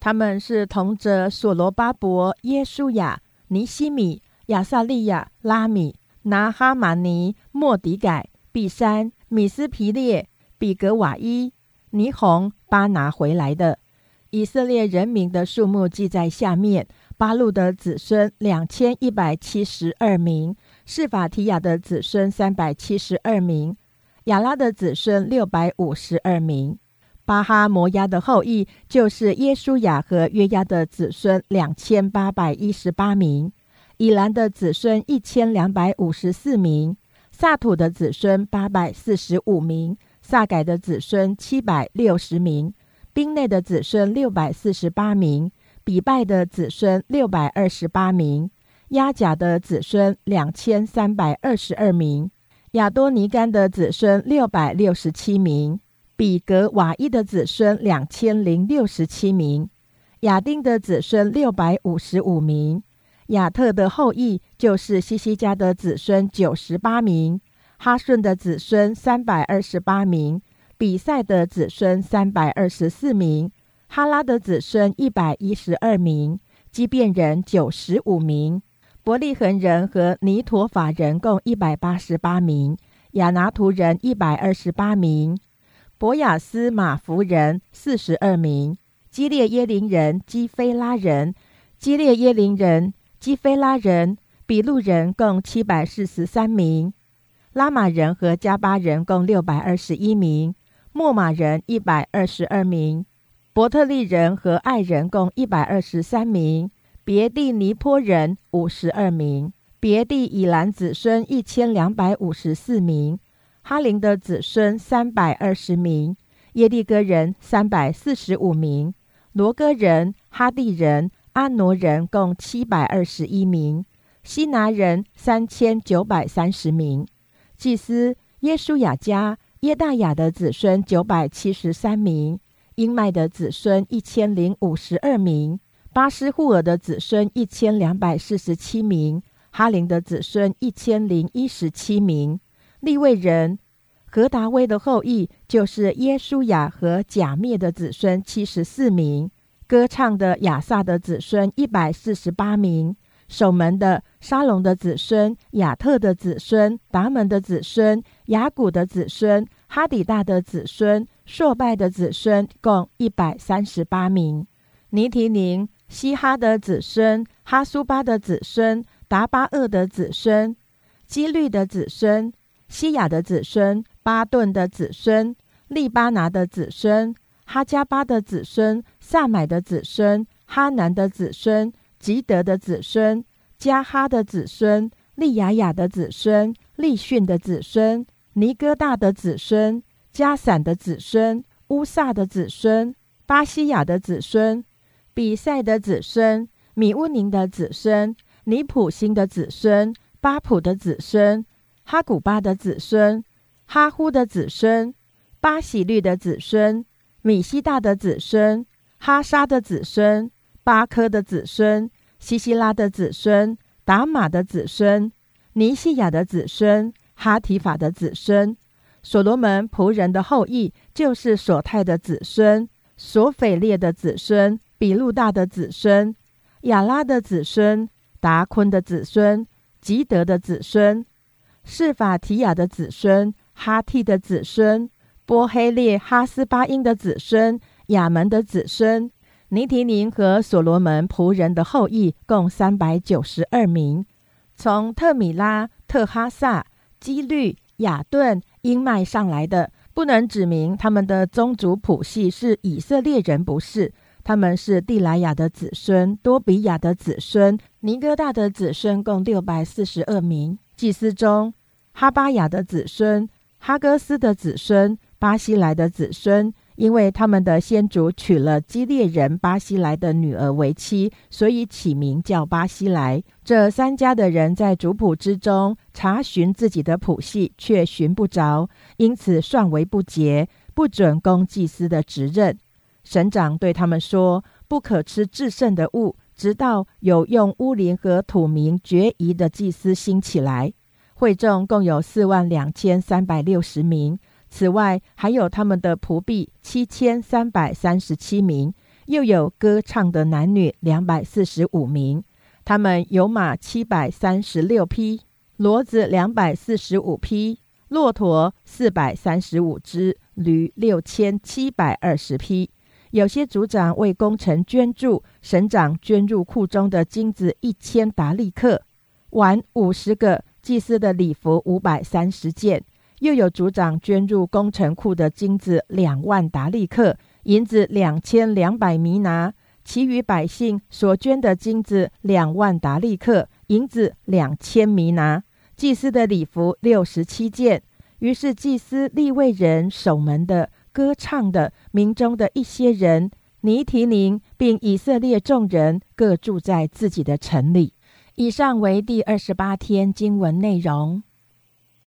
A: 他们是同着所罗巴伯、耶稣亚、尼西米。亚萨利亚、拉米、拿哈马尼、莫迪改、比山、米斯皮列、比格瓦伊、尼红、巴拿回来的以色列人民的数目记在下面：巴路的子孙两千一百七十二名，示法提亚的子孙三百七十二名，亚拉的子孙六百五十二名，巴哈摩亚的后裔就是耶稣亚和约亚的子孙两千八百一十八名。以兰的子孙一千两百五十四名，萨土的子孙八百四十五名，萨改的子孙七百六十名，兵内的子孙六百四十八名，比拜的子孙六百二十八名，亚甲的子孙两千三百二十二名，亚多尼干的子孙六百六十七名，比格瓦伊的子孙两千零六十七名，亚丁的子孙六百五十五名。亚特的后裔就是西西家的子孙九十八名，哈顺的子孙三百二十八名，比赛的子孙三百二十四名，哈拉的子孙一百一十二名，基变人九十五名，伯利恒人和尼陀法人共一百八十八名，亚拿图人一百二十八名，博雅斯马弗人四十二名，基列耶林人基菲拉人，基列耶林人。基菲拉人、比路人共七百四十三名，拉玛人和加巴人共六百二十一名，莫马人一百二十二名，伯特利人和爱人共一百二十三名，别地尼坡人五十二名，别地以兰子孙一千两百五十四名，哈林的子孙三百二十名，耶利哥人三百四十五名，罗哥人、哈地人。阿挪人共七百二十一名，西拿人三千九百三十名，祭司耶稣雅加耶大雅的子孙九百七十三名，英麦的子孙一千零五十二名，巴斯户尔的子孙一千两百四十七名，哈林的子孙一千零一十七名，利未人何达威的后裔就是耶稣雅和假灭的子孙七十四名。歌唱的亚萨的子孙一百四十八名，守门的沙龙的子孙、亚特的子孙、达门的子孙、雅古的子孙、哈底大的子孙、朔拜的子孙，共一百三十八名。尼提宁、西哈的子孙、哈苏巴的子孙、达巴厄的子孙、基律的子孙、西亚的子孙、巴顿的子孙、利巴拿的子孙、哈加巴的子孙、萨买的子孙、哈南的子孙。吉德的子孙，加哈的子孙，利雅雅的子孙，利逊的子孙，尼哥大的子孙，加散的子孙，乌萨的子孙，巴西亚的子孙，比赛的子孙，米乌宁的子孙，尼普星的子孙，巴普的子孙，哈古巴的子孙，哈呼的子孙，巴喜律的子孙，米西大的子孙，哈沙的子孙。巴科的子孙，西西拉的子孙，达玛的子孙，尼西亚的子孙，哈提法的子孙，所罗门仆人的后裔，就是所泰的子孙，索斐列的子孙，比路大的子孙，亚拉的子孙，达昆的子孙，吉德的子孙，释法提亚的子孙，哈替的子孙，波黑列哈斯巴因的子孙，亚门的子孙。尼提宁和所罗门仆人的后裔共三百九十二名，从特米拉、特哈萨、基律、雅顿、英麦上来的，不能指明他们的宗族谱系是以色列人，不是？他们是蒂莱亚的子孙，多比亚的子孙，尼哥大的子孙，共六百四十二名。祭司中，哈巴雅的子孙，哈哥斯的子孙，巴西来的子孙。因为他们的先祖娶了基列人巴西来的女儿为妻，所以起名叫巴西来。这三家的人在族谱之中查询自己的谱系，却寻不着，因此算为不洁，不准供祭司的职任。省长对他们说：“不可吃至圣的物，直到有用乌林和土名决疑的祭司兴起来。”会众共有四万两千三百六十名。此外，还有他们的仆婢七千三百三十七名，又有歌唱的男女两百四十五名。他们有马七百三十六匹，骡子两百四十五匹，骆驼四百三十五只，驴六千七百二十匹。有些族长为工程捐助，省长捐入库中的金子一千达利克，碗五十个，祭司的礼服五百三十件。又有族长捐入工程库的金子两万达利克，银子两千两百米拿，其余百姓所捐的金子两万达利克，银子两千米拿，祭司的礼服六十七件。于是祭司、立位人、守门的、歌唱的、民中的一些人，尼提宁并以色列众人各住在自己的城里。以上为第二十八天经文内容。